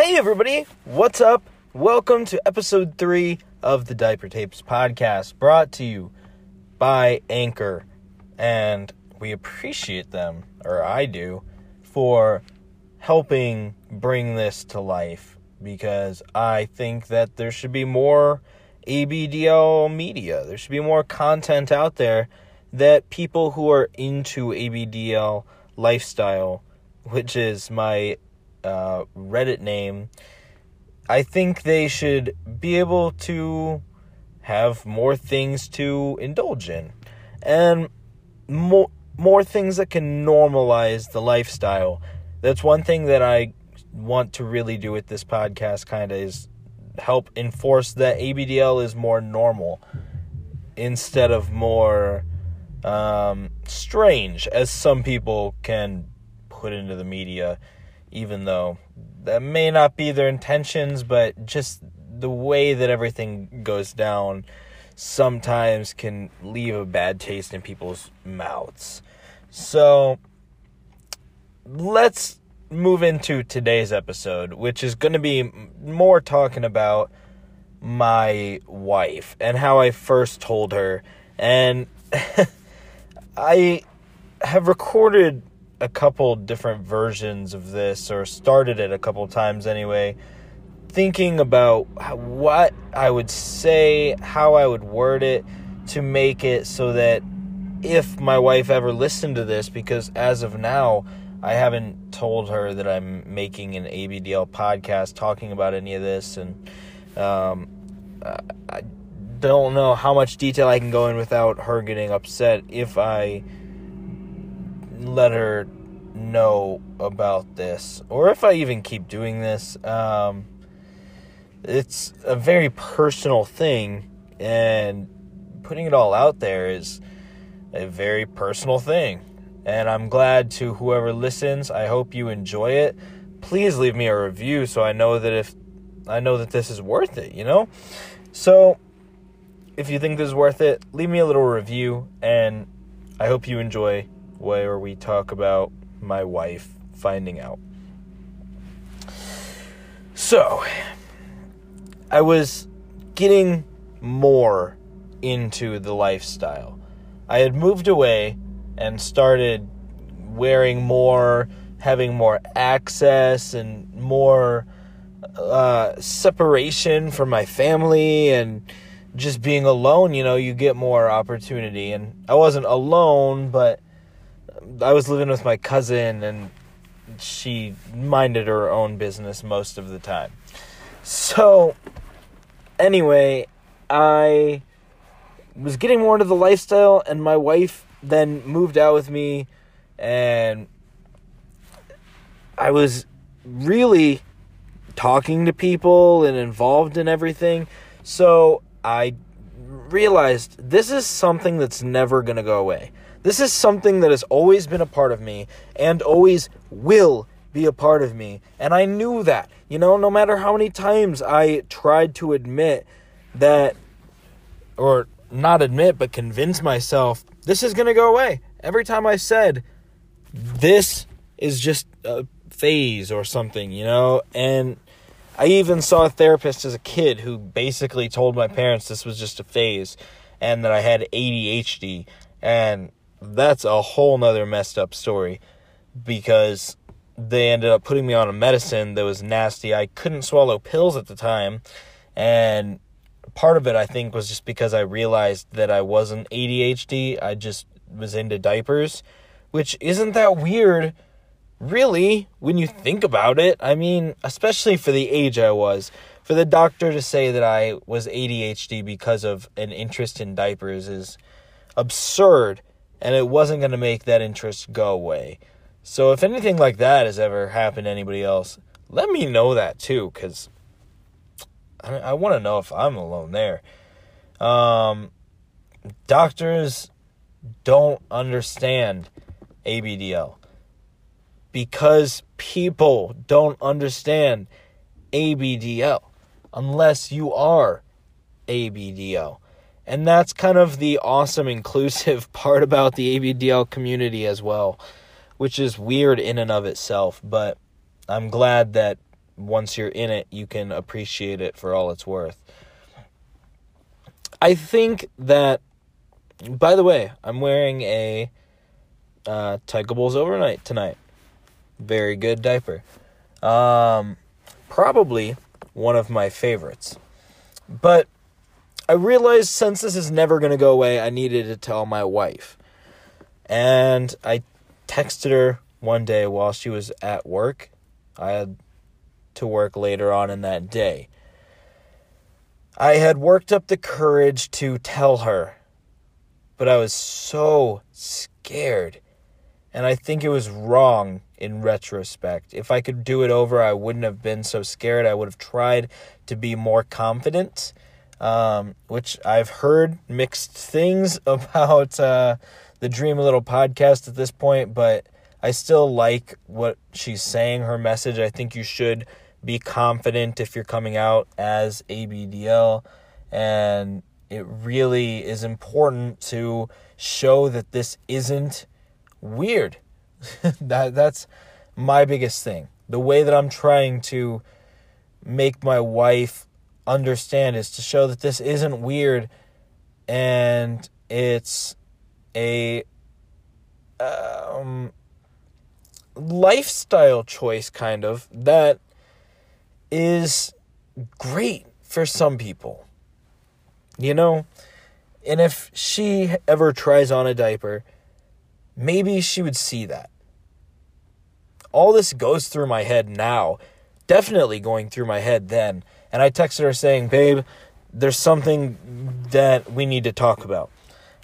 Hey, everybody, what's up? Welcome to episode three of the Diaper Tapes podcast, brought to you by Anchor. And we appreciate them, or I do, for helping bring this to life because I think that there should be more ABDL media. There should be more content out there that people who are into ABDL lifestyle, which is my uh, Reddit name, I think they should be able to have more things to indulge in and more more things that can normalize the lifestyle. That's one thing that I want to really do with this podcast kind of is help enforce that ABDL is more normal instead of more um, strange as some people can put into the media even though that may not be their intentions, but just the way that everything goes down sometimes can leave a bad taste in people's mouths. So let's move into today's episode, which is going to be more talking about my wife and how I first told her. And I have recorded a couple different versions of this, or started it a couple times anyway, thinking about what I would say, how I would word it to make it so that if my wife ever listened to this, because as of now, I haven't told her that I'm making an ABDL podcast talking about any of this, and um, I don't know how much detail I can go in without her getting upset if I let her know about this, or if I even keep doing this. Um, it's a very personal thing, and putting it all out there is a very personal thing. And I'm glad to whoever listens. I hope you enjoy it. Please leave me a review so I know that if I know that this is worth it, you know? So if you think this is worth it, leave me a little review and I hope you enjoy where we talk about my wife finding out. So, I was getting more into the lifestyle. I had moved away and started wearing more, having more access and more uh, separation from my family and just being alone. You know, you get more opportunity. And I wasn't alone, but I was living with my cousin and she minded her own business most of the time. So, anyway, I was getting more into the lifestyle, and my wife then moved out with me, and I was really talking to people and involved in everything. So, I realized this is something that's never going to go away. This is something that has always been a part of me and always will be a part of me. And I knew that. You know, no matter how many times I tried to admit that, or not admit, but convince myself, this is going to go away. Every time I said, this is just a phase or something, you know? And I even saw a therapist as a kid who basically told my parents this was just a phase and that I had ADHD. And that's a whole nother messed up story because they ended up putting me on a medicine that was nasty. I couldn't swallow pills at the time. And part of it, I think, was just because I realized that I wasn't ADHD. I just was into diapers, which isn't that weird, really, when you think about it. I mean, especially for the age I was. For the doctor to say that I was ADHD because of an interest in diapers is absurd and it wasn't going to make that interest go away. So if anything like that has ever happened to anybody else, let me know that too, because I, I want to know if I'm alone there. Um, doctors don't understand ABDL because people don't understand ABDL unless you are ABDL. And that's kind of the awesome inclusive part about the ABDL community as well, which is weird in and of itself, but I'm glad that once you're in it, you can appreciate it for all it's worth. I think that, by the way, I'm wearing a uh, Tykables overnight tonight. Very good diaper. Um, probably one of my favorites. But I realized since this is never going to go away, I needed to tell my wife. And I texted her one day while she was at work. I had to work later on in that day. I had worked up the courage to tell her, but I was so scared. And I think it was wrong in retrospect. If I could do it over, I wouldn't have been so scared. I would have tried to be more confident, um, which I've heard mixed things about uh, the Dream a Little podcast at this point, but I still like what she's saying, her message. I think you should be confident if you're coming out as ABDL. And it really is important to show that this isn't weird. that that's my biggest thing. The way that I'm trying to make my wife understand is to show that this isn't weird and it's a um, lifestyle choice kind of that is great for some people. You know? And if she ever tries on a diaper, maybe she would see that. All this goes through my head now, definitely going through my head then. And I texted her saying, Babe, there's something that we need to talk about.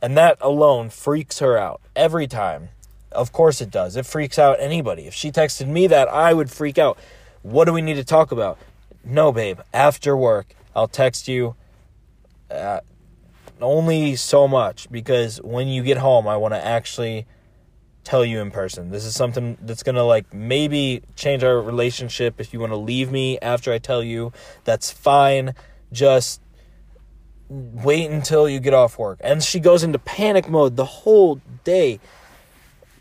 And that alone freaks her out every time. Of course it does. It freaks out anybody. If she texted me that, I would freak out. What do we need to talk about? No, babe. After work, I'll text you. Uh, only so much because when you get home, I want to actually tell you in person. This is something that's going to like maybe change our relationship. If you want to leave me after I tell you, that's fine. Just wait until you get off work. And she goes into panic mode the whole day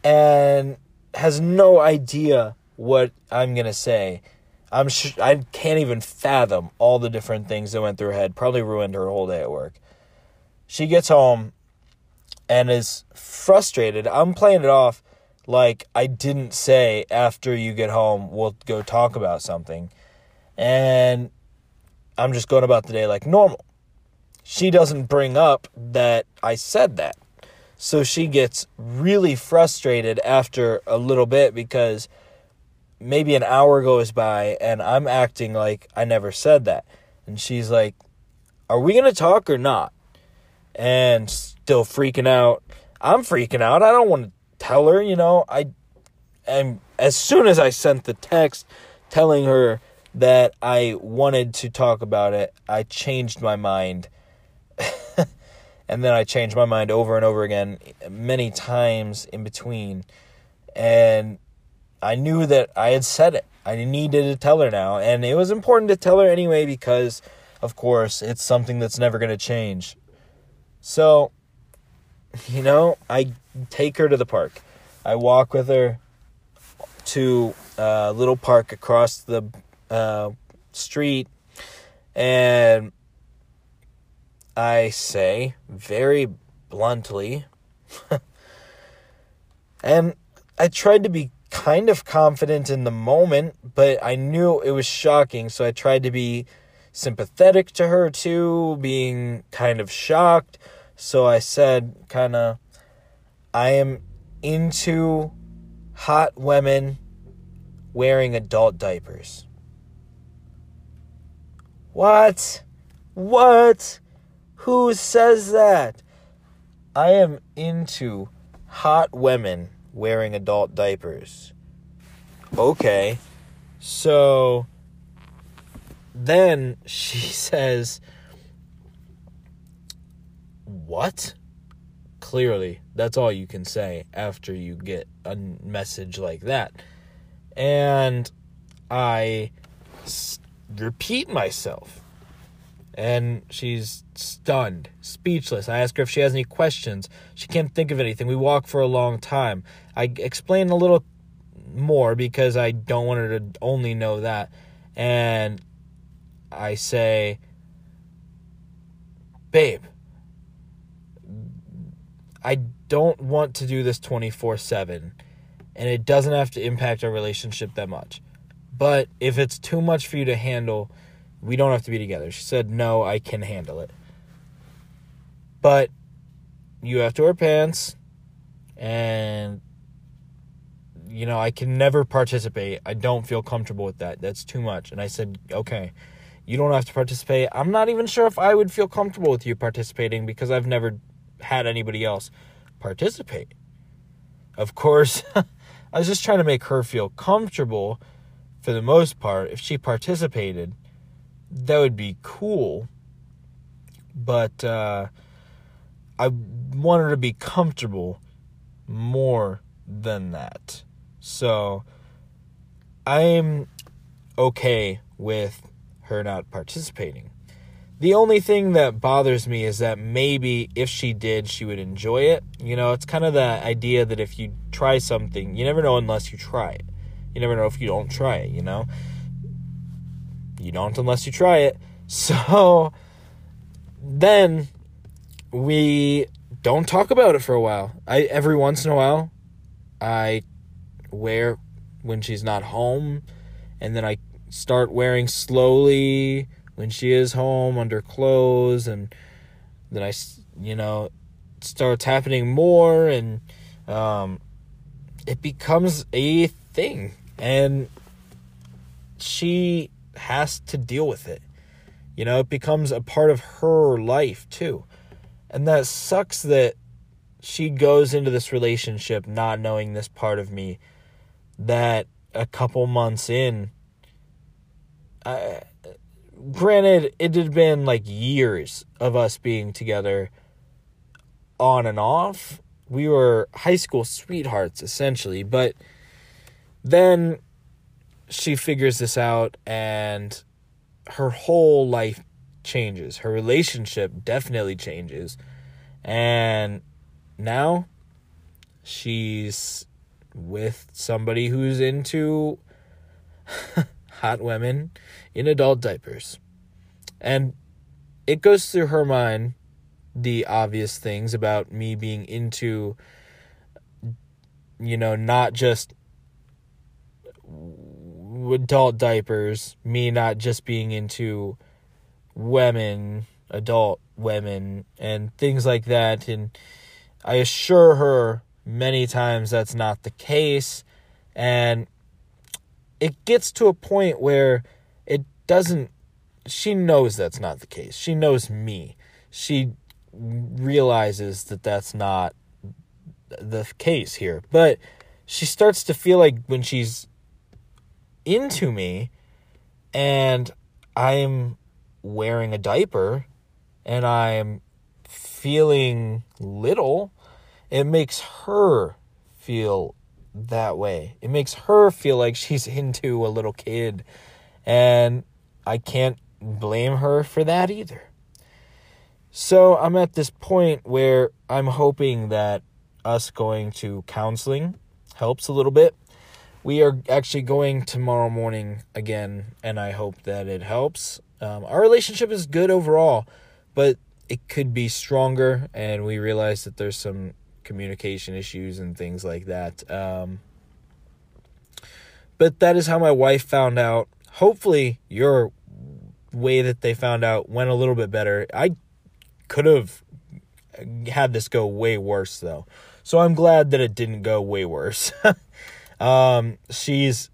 and has no idea what I'm going to say. I'm sh- I can't even fathom all the different things that went through her head. Probably ruined her whole day at work. She gets home and is frustrated. I'm playing it off like I didn't say after you get home, we'll go talk about something. And I'm just going about the day like normal. She doesn't bring up that I said that. So she gets really frustrated after a little bit because maybe an hour goes by and I'm acting like I never said that. And she's like, Are we going to talk or not? And still freaking out. I'm freaking out. I don't want to tell her, you know. I and as soon as I sent the text telling her that I wanted to talk about it, I changed my mind. and then I changed my mind over and over again many times in between. And I knew that I had said it. I needed to tell her now, and it was important to tell her anyway because of course, it's something that's never going to change. So, you know, I take her to the park. I walk with her to a little park across the uh, street, and I say very bluntly, and I tried to be kind of confident in the moment, but I knew it was shocking, so I tried to be sympathetic to her too, being kind of shocked. So I said, kind of, I am into hot women wearing adult diapers. What? What? Who says that? I am into hot women wearing adult diapers. Okay. So then she says, What? Clearly, that's all you can say after you get a message like that. And I s- repeat myself. And she's stunned, speechless. I ask her if she has any questions. She can't think of anything. We walk for a long time. I explain a little more because I don't want her to only know that. and I say, Babe, I don't want to do this 24 7, and it doesn't have to impact our relationship that much. But if it's too much for you to handle, we don't have to be together. She said, No, I can handle it. But you have to wear pants, and you know, I can never participate. I don't feel comfortable with that. That's too much. And I said, okay, you don't have to participate. I'm not even sure if I would feel comfortable with you participating because I've never had anybody else participate. Of course, I was just trying to make her feel comfortable for the most part. If she participated, that would be cool. But uh, I want her to be comfortable more than that. So I'm okay with her not participating. The only thing that bothers me is that maybe if she did, she would enjoy it. You know, it's kind of the idea that if you try something, you never know unless you try it. You never know if you don't try it, you know? You don't unless you try it. So then we don't talk about it for a while. I every once in a while I wear when she's not home, and then I start wearing slowly when she is home under clothes, and then I, you know, starts happening more, and um, it becomes a thing, and she has to deal with it. You know, it becomes a part of her life too. And that sucks that she goes into this relationship not knowing this part of me that a couple months in I, granted it had been like years of us being together on and off. We were high school sweethearts essentially but then she figures this out and her whole life changes. Her relationship definitely changes. And now she's with somebody who's into hot women in adult diapers. And it goes through her mind the obvious things about me being into, you know, not just adult diapers, me not just being into women, adult women, and things like that. And I assure her many times that's not the case. And it gets to a point where it doesn't, she knows that's not the case. She knows me. She realizes that that's not the case here. But she starts to feel like when she's into me and I'm wearing a diaper and I'm feeling little, it makes her feel that way. It makes her feel like she's into a little kid. And I can't blame her for that either. So I'm at this point where I'm hoping that us going to counseling helps a little bit. We are actually going tomorrow morning again, and I hope that it helps. Um, our relationship is good overall, but it could be stronger, and we realize that there's some communication issues and things like that. Um, but that is how my wife found out. Hopefully, your way that they found out went a little bit better. I could have had this go way worse, though. So I'm glad that it didn't go way worse. um, she's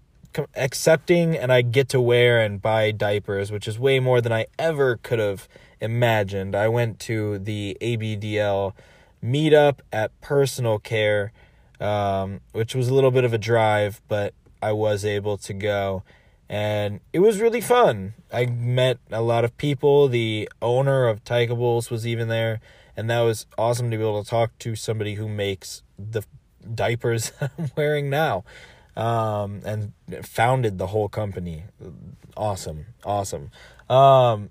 accepting, and I get to wear and buy diapers, which is way more than I ever could have imagined. I went to the ABDL meetup at Personal Care, um, which was a little bit of a drive, but I was able to go. And it was really fun. I met a lot of people. The owner of Tykables was even there. And that was awesome to be able to talk to somebody who makes the diapers I'm wearing now. Um, and founded the whole company. Awesome. Awesome. Um,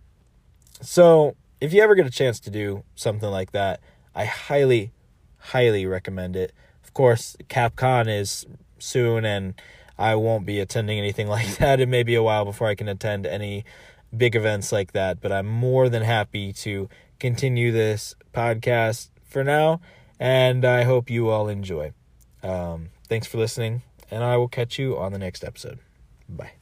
so if you ever get a chance to do something like that, I highly, highly recommend it. Of course, CapCon is soon, and I won't be attending anything like that. It may be a while before I can attend any big events like that, but I'm more than happy to continue this podcast for now, and I hope you all enjoy. Um, thanks for listening, and I will catch you on the next episode. Bye.